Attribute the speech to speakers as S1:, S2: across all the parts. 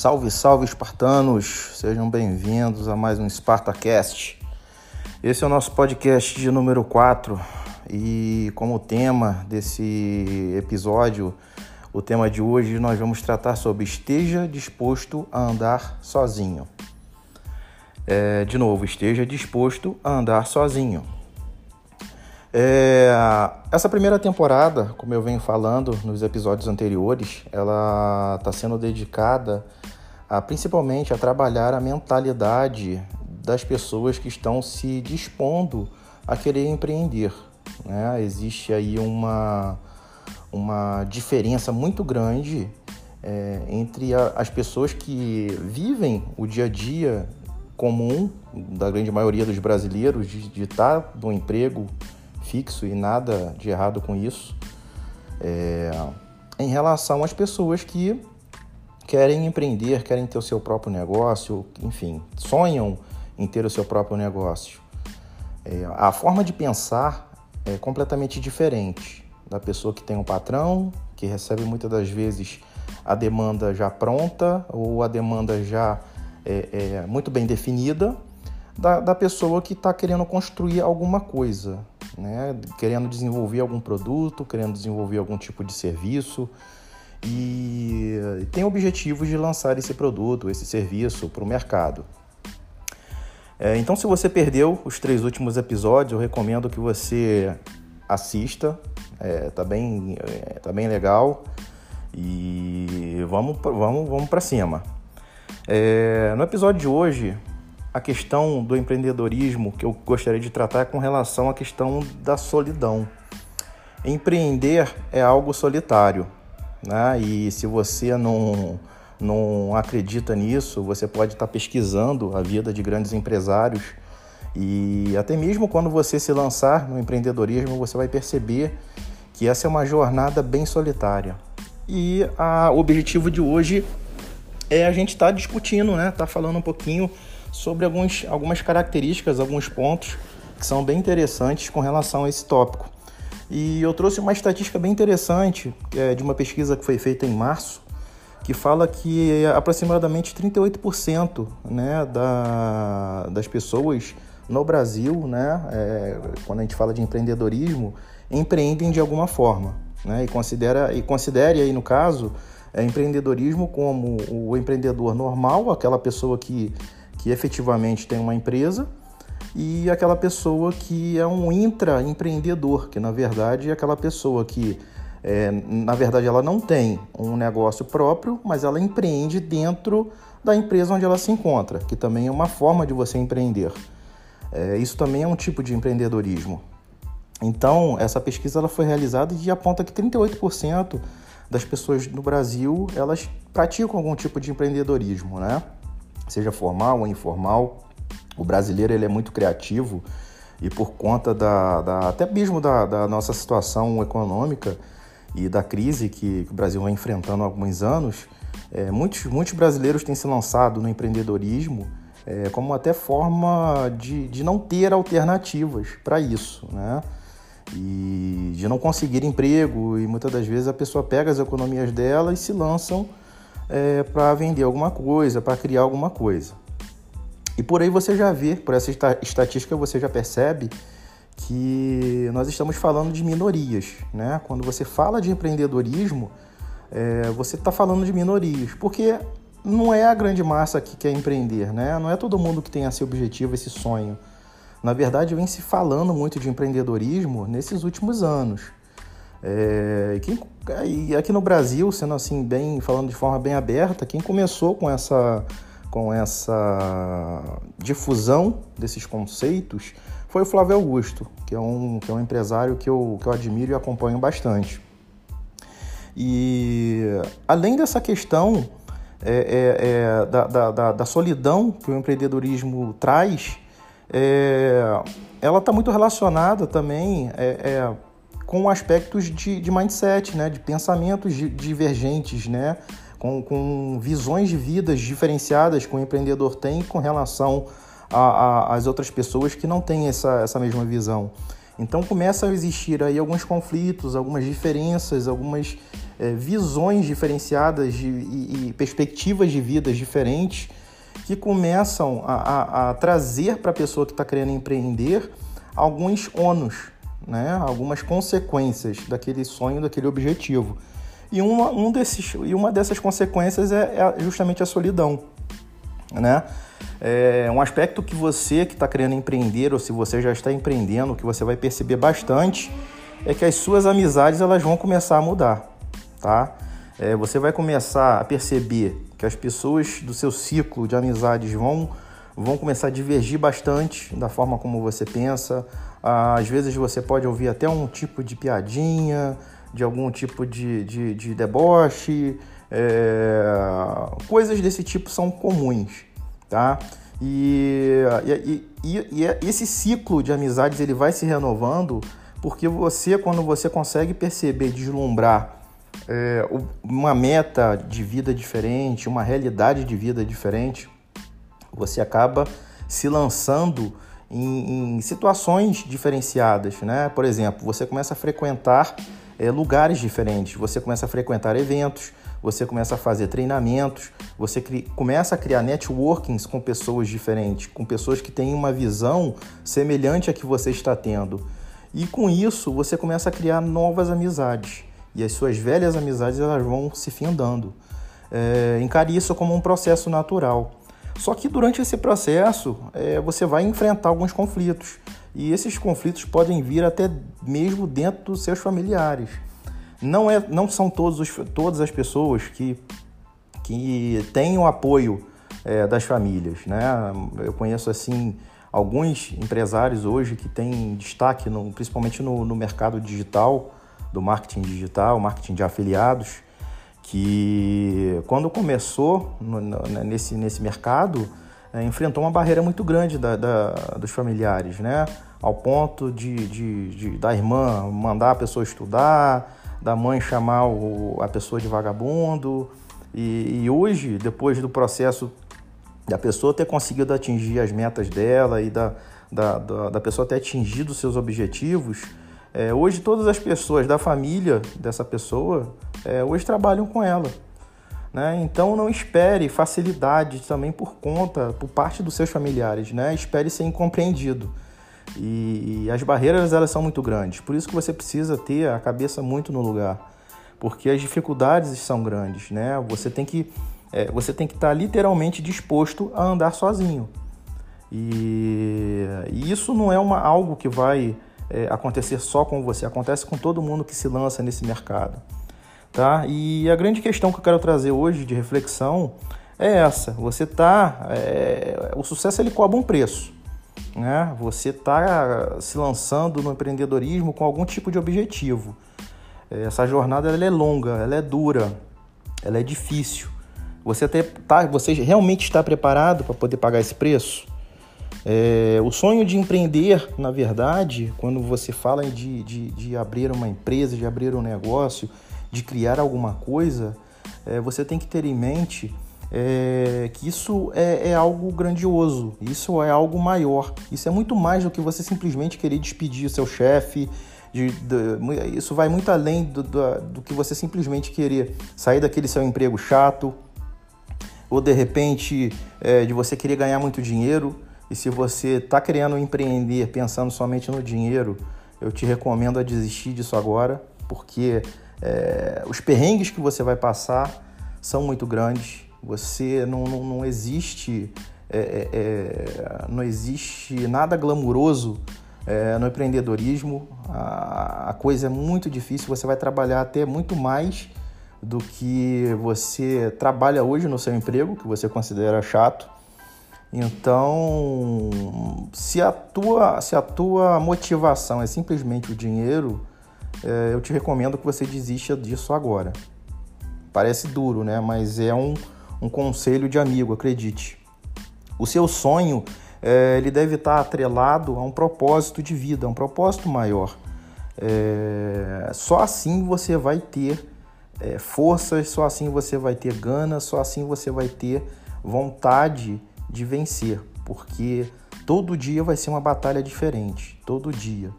S1: Salve, salve, espartanos! Sejam bem-vindos a mais um SpartaCast. Esse é o nosso podcast de número 4 e como tema desse episódio, o tema de hoje nós vamos tratar sobre esteja disposto a andar sozinho. É, de novo, esteja disposto a andar sozinho. É, essa primeira temporada, como eu venho falando nos episódios anteriores, ela está sendo dedicada a, principalmente a trabalhar a mentalidade das pessoas que estão se dispondo a querer empreender. Né? Existe aí uma, uma diferença muito grande é, entre a, as pessoas que vivem o dia a dia comum da grande maioria dos brasileiros de, estar tá no emprego fixo e nada de errado com isso. É, em relação às pessoas que querem empreender, querem ter o seu próprio negócio, enfim, sonham em ter o seu próprio negócio. É, a forma de pensar é completamente diferente da pessoa que tem um patrão, que recebe muitas das vezes a demanda já pronta ou a demanda já é, é muito bem definida, da, da pessoa que está querendo construir alguma coisa né? querendo desenvolver algum produto, querendo desenvolver algum tipo de serviço e tem objetivos de lançar esse produto, esse serviço para o mercado. É, então, se você perdeu os três últimos episódios, eu recomendo que você assista, é, tá bem, é, tá bem legal e vamos, vamos, vamos para cima. É, no episódio de hoje, a questão do empreendedorismo que eu gostaria de tratar é com relação à questão da solidão. Empreender é algo solitário, né? E se você não, não acredita nisso, você pode estar pesquisando a vida de grandes empresários e até mesmo quando você se lançar no empreendedorismo, você vai perceber que essa é uma jornada bem solitária. E a, o objetivo de hoje é a gente estar tá discutindo, né? Tá falando um pouquinho sobre alguns, algumas características, alguns pontos que são bem interessantes com relação a esse tópico. E eu trouxe uma estatística bem interessante é, de uma pesquisa que foi feita em março, que fala que aproximadamente 38% né, da, das pessoas no Brasil, né, é, quando a gente fala de empreendedorismo, empreendem de alguma forma. Né, e, considera, e considere aí, no caso, é, empreendedorismo como o empreendedor normal, aquela pessoa que que efetivamente tem uma empresa, e aquela pessoa que é um intraempreendedor, que na verdade é aquela pessoa que, é, na verdade, ela não tem um negócio próprio, mas ela empreende dentro da empresa onde ela se encontra, que também é uma forma de você empreender. É, isso também é um tipo de empreendedorismo. Então, essa pesquisa ela foi realizada e aponta que 38% das pessoas no Brasil elas praticam algum tipo de empreendedorismo, né? seja formal ou informal. O brasileiro ele é muito criativo e por conta da, da até mesmo da, da, nossa situação econômica e da crise que, que o Brasil vem enfrentando há alguns anos, é, muitos, muitos brasileiros têm se lançado no empreendedorismo é, como até forma de, de não ter alternativas para isso, né? E de não conseguir emprego e muitas das vezes a pessoa pega as economias dela e se lançam é, para vender alguma coisa, para criar alguma coisa. E por aí você já vê, por essa estatística você já percebe que nós estamos falando de minorias, né? Quando você fala de empreendedorismo, é, você está falando de minorias, porque não é a grande massa que quer empreender, né? Não é todo mundo que tem esse objetivo, esse sonho. Na verdade, vem se falando muito de empreendedorismo nesses últimos anos. É, quem, e aqui no Brasil, sendo assim, bem falando de forma bem aberta, quem começou com essa, com essa difusão desses conceitos foi o Flávio Augusto, que é um, que é um empresário que eu, que eu admiro e acompanho bastante. E além dessa questão é, é, é, da, da, da, solidão que o empreendedorismo traz, é, ela está muito relacionada também é, é, com aspectos de, de mindset, né? de pensamentos divergentes, né? Com, com visões de vidas diferenciadas que o empreendedor tem com relação às outras pessoas que não têm essa, essa mesma visão. Então começa a existir aí alguns conflitos, algumas diferenças, algumas é, visões diferenciadas de, e, e, perspectivas de vidas diferentes que começam a, a, a trazer para a pessoa que está querendo empreender alguns ônus, né? algumas consequências daquele sonho, daquele objetivo. E uma, um desses, e uma dessas consequências é, é justamente a solidão. Né? É um aspecto que você que está querendo empreender ou se você já está empreendendo, que você vai perceber bastante, é que as suas amizades elas vão começar a mudar, tá? É, você vai começar a perceber que as pessoas do seu ciclo de amizades vão, vão começar a divergir bastante da forma como você pensa. Às vezes você pode ouvir até um tipo de piadinha, de algum tipo de, de, de deboche, é, coisas desse tipo são comuns, tá? E, e, e, e, esse ciclo de amizades ele vai se renovando porque você, quando você consegue perceber, deslumbrar é, uma meta de vida diferente, uma realidade de vida diferente, você acaba se lançando em, em situações diferenciadas, né? Por exemplo, você começa a frequentar é, lugares diferentes, você começa a frequentar eventos, você começa a fazer treinamentos, você começa a criar networkings com pessoas diferentes, com pessoas que têm uma visão semelhante à que você está tendo. E com isso, você começa a criar novas amizades. E as suas velhas amizades elas vão se findando. É, encare isso como um processo natural. Só que durante esse processo, é, você vai enfrentar alguns conflitos. E esses conflitos podem vir até mesmo dentro dos seus familiares. Não, é, não são todos os, todas as pessoas que, que têm o apoio é, das famílias. Né? Eu conheço assim alguns empresários hoje que têm destaque, no, principalmente no, no mercado digital, do marketing digital, marketing de afiliados, que quando começou no, nesse, nesse mercado, é, enfrentou uma barreira muito grande da, da, dos familiares, né? Ao ponto de, de, de, da irmã mandar a pessoa estudar, da mãe chamar o, a pessoa de vagabundo. E, e, hoje, depois do processo da pessoa ter conseguido atingir as metas dela e da, da, da, da pessoa ter atingido seus objetivos, é, hoje todas as pessoas da família dessa pessoa é, hoje trabalham com ela. Né? Então não espere facilidade também por conta, por parte dos seus familiares. Né? Espere ser incompreendido. E, e as barreiras elas são muito grandes. Por isso que você precisa ter a cabeça muito no lugar. Porque as dificuldades são grandes. Né? Você tem que é, você tem que estar literalmente disposto a andar sozinho. E, e isso não é uma, algo que vai é, acontecer só com você, acontece com todo mundo que se lança nesse mercado. Tá? E a grande questão que eu quero trazer hoje de reflexão é essa: você tá, é, o sucesso ele cobra um preço. Né? Você está se lançando no empreendedorismo com algum tipo de objetivo. Essa jornada ela é longa, ela é dura, ela é difícil. Você, até tá, você realmente está preparado para poder pagar esse preço? É, o sonho de empreender, na verdade, quando você fala de, de, de, abrir uma empresa, de abrir um negócio, de criar alguma coisa, é, você tem que ter em mente é, que isso é, é, algo grandioso, isso é algo maior, isso é muito mais do que você simplesmente querer despedir o seu chefe. De, de, isso vai muito além do, do, do que você simplesmente querer sair daquele seu emprego chato, ou de repente é, de você querer ganhar muito dinheiro. E se você está querendo empreender pensando somente no dinheiro, eu te recomendo a desistir disso agora, porque é, os perrengues que você vai passar são muito grandes. Você não, não, não existe é, é, é não existe nada glamuroso é, no empreendedorismo. A, a coisa é muito difícil. Você vai trabalhar até muito mais do que você trabalha hoje no seu emprego, que você considera chato. Então, se a tua, se a tua motivação é simplesmente o dinheiro, eu te recomendo que você desista disso agora. Parece duro, né? Mas é um, um conselho de amigo, acredite. O seu sonho é, ele deve estar atrelado a um propósito de vida, a um propósito maior. É, só assim você vai ter é, forças, só assim você vai ter gana, só assim você vai ter vontade de vencer, porque todo dia vai ser uma batalha diferente, todo dia.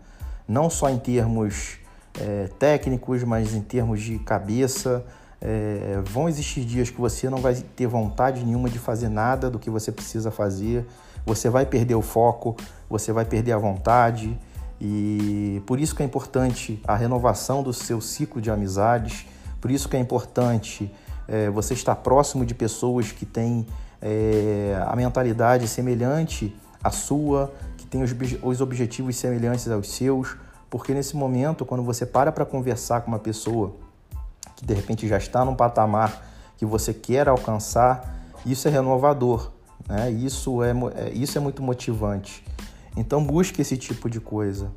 S1: Não só em termos é, técnicos, mas em termos de cabeça. É, vão existir dias que você não vai ter vontade nenhuma de fazer nada do que você precisa fazer. Você vai perder o foco, você vai perder a vontade. E por isso que é importante a renovação do seu ciclo de amizades. Por isso que é importante é, você estar próximo de pessoas que têm é, a mentalidade semelhante à sua, que têm os, os objetivos semelhantes aos seus porque nesse momento, quando você para para conversar com uma pessoa que de repente já está num patamar que você quer alcançar, isso é renovador, né? Isso é, é isso é muito motivante. Então busque esse tipo de coisa.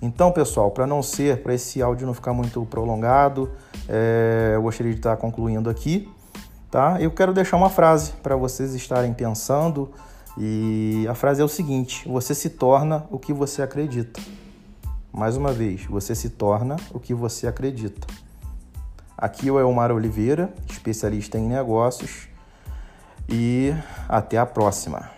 S1: Então, pessoal, para não ser, para esse áudio não ficar muito prolongado, é, eu gostaria de estar concluindo aqui, tá? Eu quero deixar uma frase para vocês estarem pensando e a frase é o seguinte: você se torna o que você acredita. Mais uma vez, você se torna o que você acredita. Aqui é o Elmar Oliveira, especialista em negócios, e até a próxima.